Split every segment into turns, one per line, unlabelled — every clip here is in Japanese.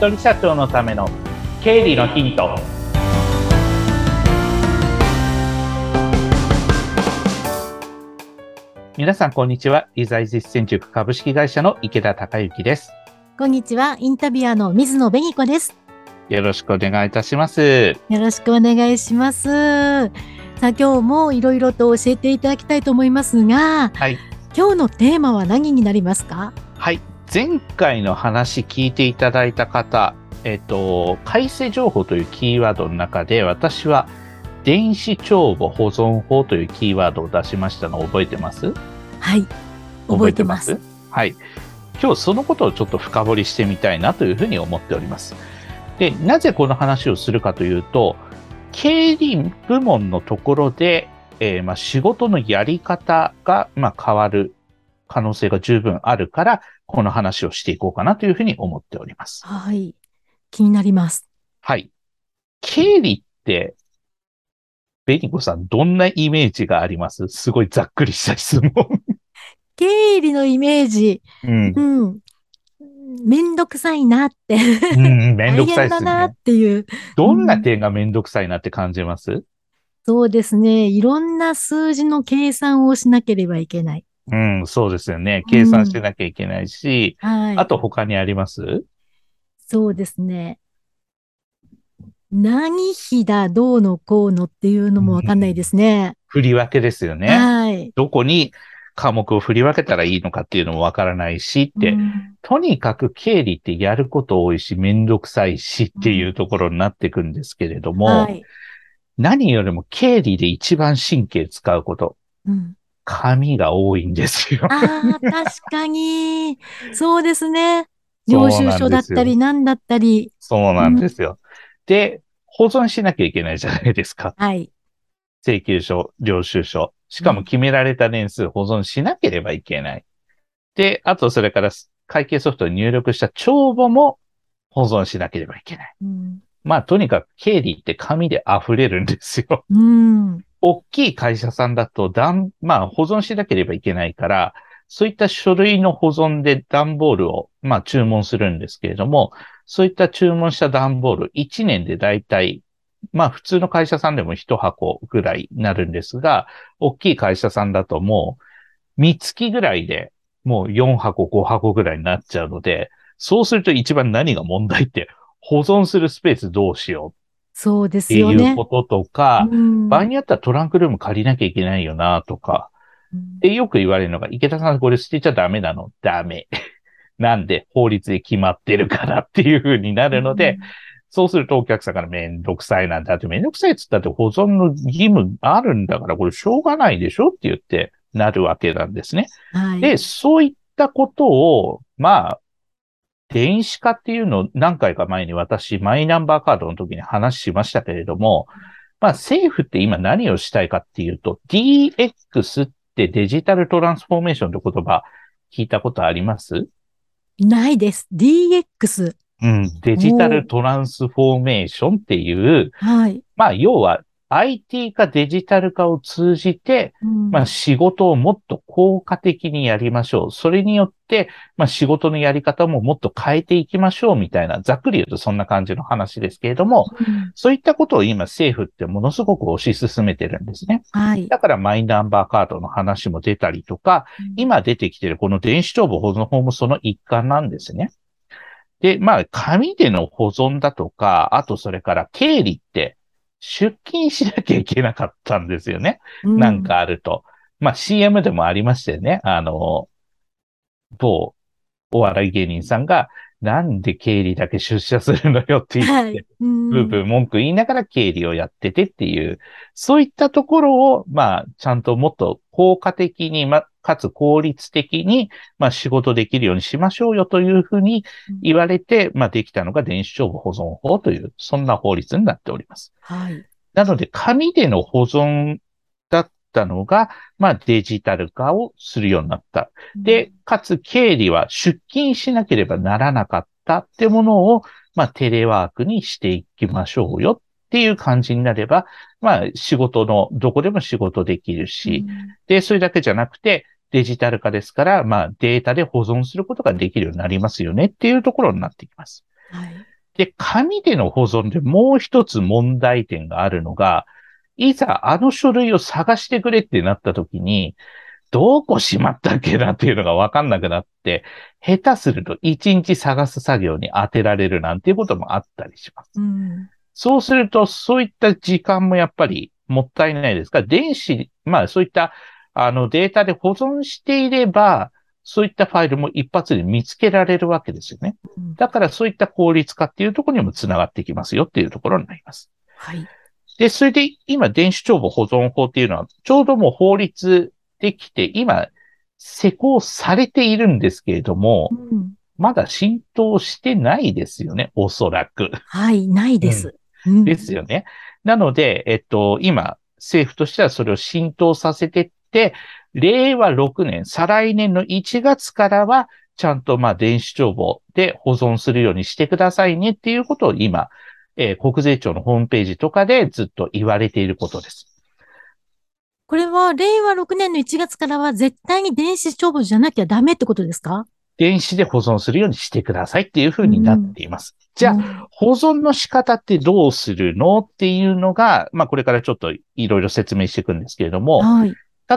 人社長のための経理のヒント。皆さんこんにちは。理財実践塾株式会社の池田孝之です。
こんにちは。インタビュアーの水野紅子です。
よろしくお願いいたします。
よろしくお願いします。さあ今日もいろいろと教えていただきたいと思いますが、
はい、
今日のテーマは何になりますか？
はい前回の話聞いていただいた方、えっと、改正情報というキーワードの中で、私は電子帳簿保存法というキーワードを出しましたのを覚えてます？
はい。覚えてます。
はい。今日そのことをちょっと深掘りしてみたいなというふうに思っております。で、なぜこの話をするかというと、経理部門のところで、えーまあ、仕事のやり方が、まあ、変わる可能性が十分あるから、この話をしていこうかなというふうに思っております。
はい。気になります。
はい。経理って、ベニコさん、どんなイメージがあります？すごいざっくりした質問。
経理のイメージ、
うん。
うん。めんどくさいなって。
うん、めんどくさいです
大変だなっ
ね。
ていう。
どんな点がめんどくさいなって感じます？
そうですね。いろんな数字の計算をしなければいけない。
うん、そうですよね。計算しなきゃいけないし、
はい。
あと他にあります？
そうですね。何比だ、どうのこうのっていうのもわかんないですね。
振り分けですよね。
はい。
どこに科目を振り分けたらいいのかっていうのもわからないしって、
うん
とにかく経理ってやること多いし、めんどくさいしっていうところになってくんですけれども、
はい。
何よりも経理で一番神経使うこと、
うん
紙が多いんですよ。
ああ、確かに。そうですね。領収書だったり、何だったり。
そうなんですよ。で、保存しなきゃいけないじゃないですか。
はい。
請求書、領収書。しかも決められた年数保存しなければいけない。で、あとそれから会計ソフトに入力した帳簿も保存しなければいけない。
うん。
まあ、とにかく経理って紙で溢れるんですよ。
うん。
大きい会社さんだと、まあ、保存しなければいけないから、そういった書類の保存で段ボールを、まあ、注文するんですけれども、そういった注文した段ボール、1年でだいたい、まあ、普通の会社さんでも1箱ぐらいになるんですが、大きい会社さんだともう、3月ぐらいで、もう4箱、5箱ぐらいになっちゃうので、そうすると一番何が問題って、保存するスペースどうしよう
そうで
っていう
すよね
こ。ととか、
うん
場合によってはトランクルーム借りなきゃいけないよなとか、
うん
で、よく言われるのが、池田さんこれ捨てちゃダメなのダメ。なんで法律で決まってるからっていう風になるので、、そうするとお客さんからめんどくさいなんだって、めんどくさいっつったって保存の義務あるんだから、これしょうがないでしょって言ってなるわけなんですね。
はい。
で、そういったことを、まあ、電子化っていうのを何回か前に私、マイナンバーカードの時に話しましたけれども、まあ政府って今何をしたいかっていうと、DX ってデジタルトランスフォーメーションって言葉聞いたことあります？
ないです。DX。
うん。デジタルトランスフォーメーションっていう、
はい。
まあ要は IT 化デジタル化を通じて、
うん
まあ仕事をもっと効果的にやりましょう。それによって、まあ仕事のやり方ももっと変えていきましょうみたいな、ざっくり言うとそんな感じの話ですけれども、
うん
そういったことを今政府ってものすごく推し進めてるんですね。
はい。
だからマイナンバーカードの話も出たりとか、今出てきてるこの電子帳簿保存法もその一環なんですね。で、まあ、紙での保存だとか、あとそれから経理って出勤しなきゃいけなかったんですよね。
う
なん、かあると。まあ CM でもありましたよね。あの、某お笑い芸人さんが、なんで経理だけ出社するのよって言って、
はい。うん
ブーブー文句言いながら経理をやっててっていう、そういったところを、まあ、ちゃんともっと効果的に、ま、かつ効率的に、まあ、仕事できるようにしましょうよというふうに言われて、まあ、できたのが電子帳簿保存法という、そんな法律になっております。
はい。
なので、紙での保存だったのが、まあ、デジタル化をするようになった。で、かつ経理は出勤しなければならなかったってものを、まあ、テレワークにしていきましょうよっていう感じになれば、まあ、仕事の、どこでも仕事できるし、で、それだけじゃなくて、デジタル化ですから、まあ、データで保存することができるようになりますよねっていうところになってきます。
はい。
で、紙での保存でもう一つ問題点があるのが、いざあの書類を探してくれってなった時に、どこしまったっけなっていうのがわかんなくなって、下手すると一日探す作業に当てられるなんていうこともあったりします。うん、そうすると、そういった時間もやっぱりもったいないですから、電子、まあそういったあのデータで保存していれば、そういったファイルも一発で見つけられるわけですよね。だからそういった効率化っていうところにもつながってきますよっていうところになります。はい。で、それで今電子帳簿保存法っていうのは、ちょうどもう法律できて、今、施行されているんですけれども、うん、まだ浸透してないですよね、おそらく。
はい、ないです。
うん、ですよね。なので、えっと、今、政府としてはそれを浸透させてって、令和6年、再来年の1月からは、ちゃんとまあ電子帳簿で保存するようにしてくださいねっていうことを今、えー、国税庁のホームページとかでずっと言われていることです。
これは令和6年の1月からは絶対に電子帳簿じゃなきゃダメってことですか？
電子で保存するようにしてくださいっていうふうになっています。うん、じゃあ、保存の仕方ってどうするのっていうのが、まあこれからちょっといろいろ説明していくんですけれども、はい、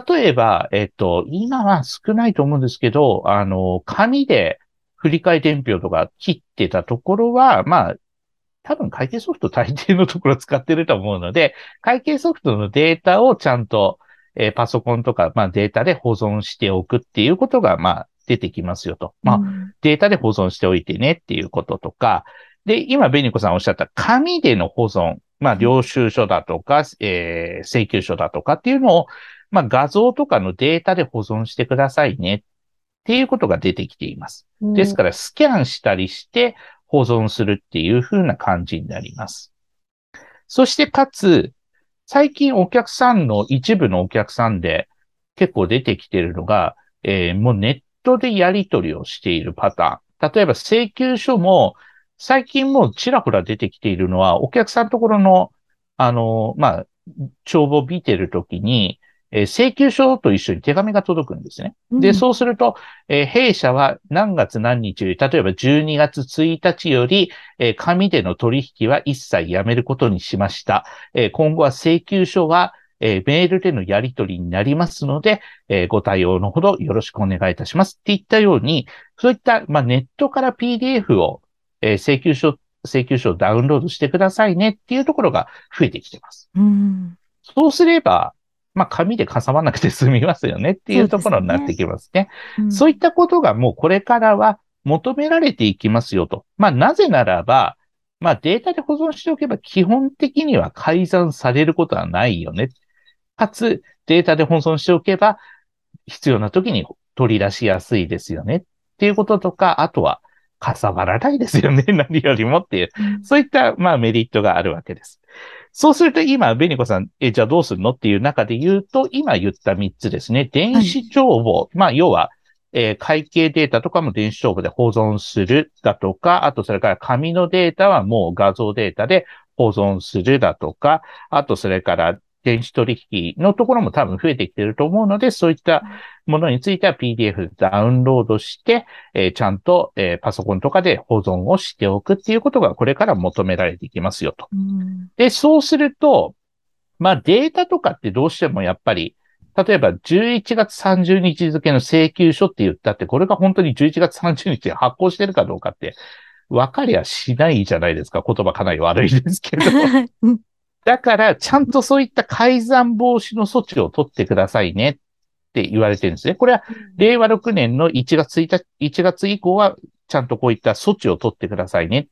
例えば、えっと、今は少ないと思うんですけど、あの、紙で振り替え伝票とか切ってたところは、まあ、多分会計ソフト大抵のところ使ってると思うので、会計ソフトのデータをちゃんと、えー、パソコンとか、まあ、データで保存しておくっていうことが、まあ、出てきますよと。まあ、データで保存しておいてねっていうこととか、で、今、ベニコさんおっしゃった紙での保存、まあ、領収書だとか、えー、請求書だとかっていうのを、まあ、画像とかのデータで保存してくださいねっていうことが出てきています。ですから、スキャンしたりして保存するっていう風な感じになります。そして、かつ、最近お客さんの一部のお客さんで結構出てきてるのが、えー、もうネットでやり取りをしているパターン。例えば請求書も最近もうちらほら出てきているのは、お客さんのところの、あの、まあ、帳簿を見てるときに、えー、請求書と一緒に手紙が届くんですね。で、うん、そうすると、えー、弊社は何月何日より、例えば12月1日より、えー、紙での取引は一切やめることにしました。え今後は請求書は、えメールでのやり取りになりますので、えご対応のほどよろしくお願いいたしますって言ったように、そういった、まあ、ネットから PDF を、え請求書、請求書をダウンロードしてくださいねっていうところが増えてきてます。うん、そうすれば、まあ、紙でかさばなくて済みますよねっていうところになってきますね。そう、ねうん、そういったことがもうこれからは求められていきますよと。まあ、なぜならば、まあ、データで保存しておけば基本的には改ざんされることはないよね。かつ、データで保存しておけば必要な時に取り出しやすいですよね。っていうこととか、あとは、かさばらないですよね。何よりもっていう。そういった、まあ、メリットがあるわけです。そうすると今、ベニコさん、え、じゃあどうするのっていう中で言うと、今言った3つですね。電子帳簿。はい、まあ、要は、えー、会計データとかも電子帳簿で保存するだとか、あとそれから紙のデータはもう画像データで保存するだとか、あとそれから電子取引のところも多分増えてきていると思うので、そういったものについては PDF ダウンロードして、えー、ちゃんと、えー、パソコンとかで保存をしておくっていうことがこれから求められていきますよと。で、そうすると、まあデータとかってどうしてもやっぱり、例えば11月30日付の請求書って言ったって、これが本当に11月30日に発行してるかどうかって、分かりゃしないじゃないですか。言葉かなり悪いですけど。だから、ちゃんとそういった改ざん防止の措置を取ってくださいねって言われてるんですね。これは、令和6年の1月1日、1月以降は、ちゃんとこういった措置を取ってくださいね。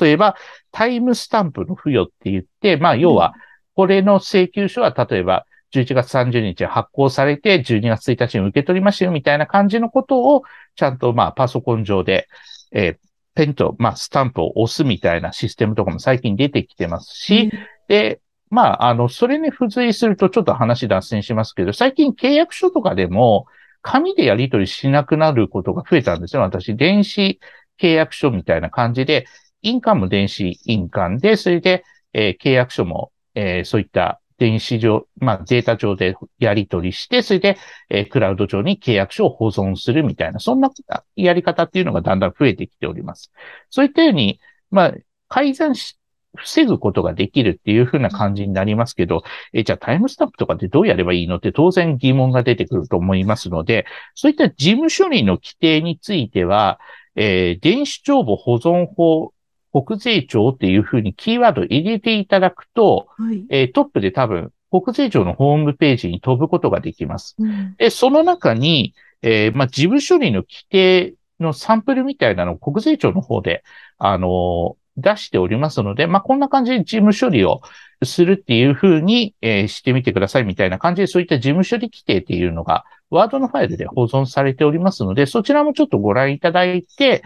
例えば、タイムスタンプの付与って言って、まあ、要は、これの請求書は、例えば、11月30日発行されて、12月1日に受け取りましたよ、みたいな感じのことを、ちゃんと、まあ、パソコン上で、えー、ペンと、まあ、スタンプを押すみたいなシステムとかも最近出てきてますし、で、まあ、あの、それに付随するとちょっと話脱線しますけど、最近契約書とかでも、紙でやり取りしなくなることが増えたんですよ。私、電子契約書みたいな感じで、印鑑も電子印鑑で、それで、えー、契約書も、えー、そういった電子上、まあ、データ上でやり取りして、それで、え、クラウド上に契約書を保存するみたいな、そんなやり方っていうのがだんだん増えてきております。そういったように、まあ、改ざんし、防ぐことができるっていうふうな感じになりますけど、え、じゃあタイムスタンプとかってどうやればいいのって当然疑問が出てくると思いますので、そういった事務処理の規定については、えー、電子帳簿保存法国税庁っていうふうにキーワード入れていただくと、はい、えー、トップで多分国税庁のホームページに飛ぶことができます。うん、で、その中に、えー、まあ、事務処理の規定のサンプルみたいなのを国税庁の方で、あの出しておりますので、まあ、こんな感じで事務処理をするっていうふうに、えー、してみてくださいみたいな感じで、そういった事務処理規定っていうのが、ワードのファイルで保存されておりますので、そちらもちょっとご覧いただいて、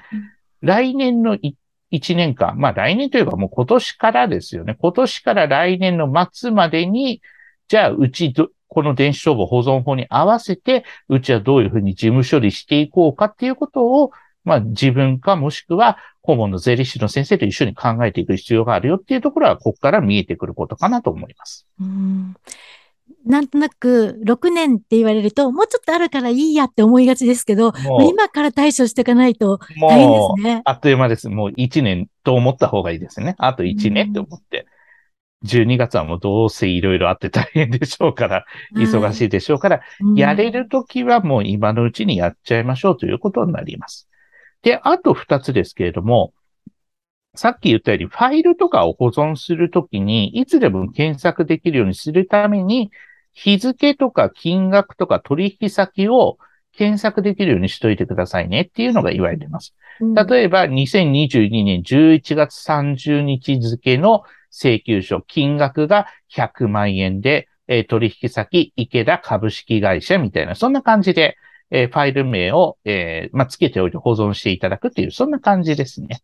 来年の1 1年間、まあ来年といえばもう今年からですよね。今年から来年の末までに、じゃあうちど、この電子帳簿保存法に合わせて、うちはどういうふうに事務処理していこうかっていうことを、まあ自分かもしくは顧問の税理士の先生と一緒に考えていく必要があるよっていうところは、ここから見えてくることかなと思います。うん
なんとなく6年って言われると、もうちょっとあるからいいやって思いがちですけど、今から対処していかないと大変ですね。
あっという間です。もう1年と思った方がいいですね。あと1年って思って。12月はもうどうせいろいろあって大変でしょうから、忙しいでしょうから、やれるときはもう今のうちにやっちゃいましょうということになります。で、あと2つですけれども、さっき言ったように、ファイルとかを保存するときに、いつでも検索できるようにするために、日付とか金額とか取引先を検索できるようにしといてくださいねっていうのが言われています。例えば、2022年11月30日付の請求書、金額が100万円で、えー、取引先、池田株式会社みたいな、そんな感じで、えー、ファイル名を、えー、まあ、つけておいて保存していただくっていう、そんな感じですね。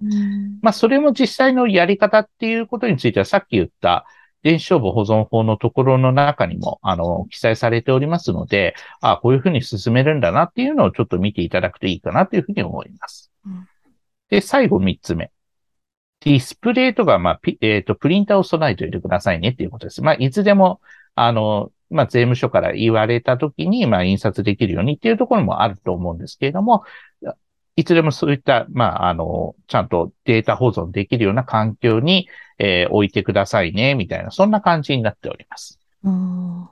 まあ、それも実際のやり方っていうことについては、さっき言った、電子帳簿保存法のところの中にも、あの、記載されておりますので、あこういうふうに進めるんだなっていうのをちょっと見ていただくといいかなというふうに思います。うん、で、最後三つ目。ディスプレイとか、まあ、えっ、ー、と、プリンターを備えておいてくださいねっていうことです。まあ、いつでも、あの、まあ、税務署から言われたときに、まあ、印刷できるようにっていうところもあると思うんですけれども、いつでもそういった、まあ、あの、ちゃんとデータ保存できるような環境に、えー、置いてくださいね、みたいな、そんな感じになっております。
うん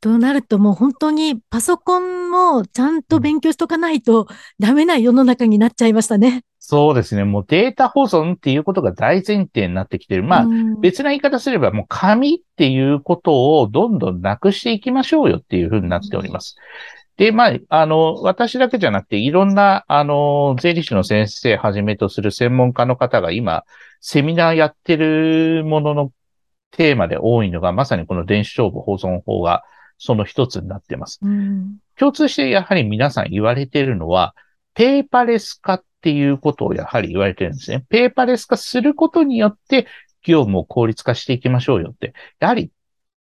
となるともう本当にパソコンもちゃんと勉強しとかないとダメな世の中になっちゃいましたね。
そうですね。もうデータ保存っていうことが大前提になってきてる。まあ、別な言い方すればもう紙っていうことをどんどんなくしていきましょうよっていうふうになっております。で、まあ、あの、私だけじゃなくて、いろんな、あの、税理士の先生はじめとする専門家の方が今、セミナーやってるもののテーマで多いのが、まさにこの電子帳簿保存法がその一つになってます。うん、共通してやはり皆さん言われているのは、ペーパレス化っていうことをやはり言われてるんですね。ペーパレス化することによって、業務を効率化していきましょうよって。やはり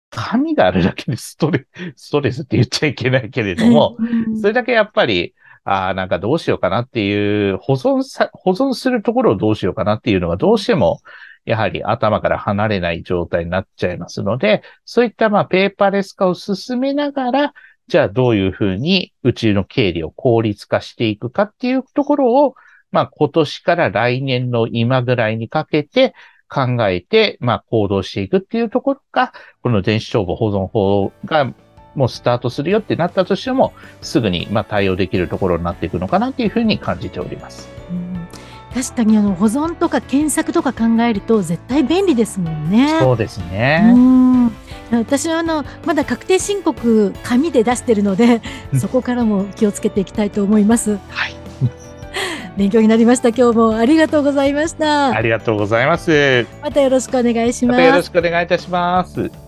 紙があるだけでストレス、ストレスって言っちゃいけないけれども、それだけやっぱり、ああ、なんかどうしようかなっていう、保存さ、保存するところをどうしようかなっていうのがどうしても、やはり頭から離れない状態になっちゃいますので、そういったまあペーパーレス化を進めながら、じゃあどういうふうにうちの経理を効率化していくかっていうところを、まあ今年から来年の今ぐらいにかけて、考えて、まあ、行動していくっていうところが、この電子帳簿保存法がもうスタートするよってなったとしても、すぐにまあ対応できるところになっていくのかなっていうふうに感じております。
確かにあの保存とか検索とか考えると絶対便利ですもんね。
そうですね。うん
私はあのまだ確定申告紙で出してるので、そこからも気をつけていきたいと思います。はい。勉強になりました。今日もありがとうございました。
ありがとうございます。
またよろしくお願いします。また
よろしくお願いいたします。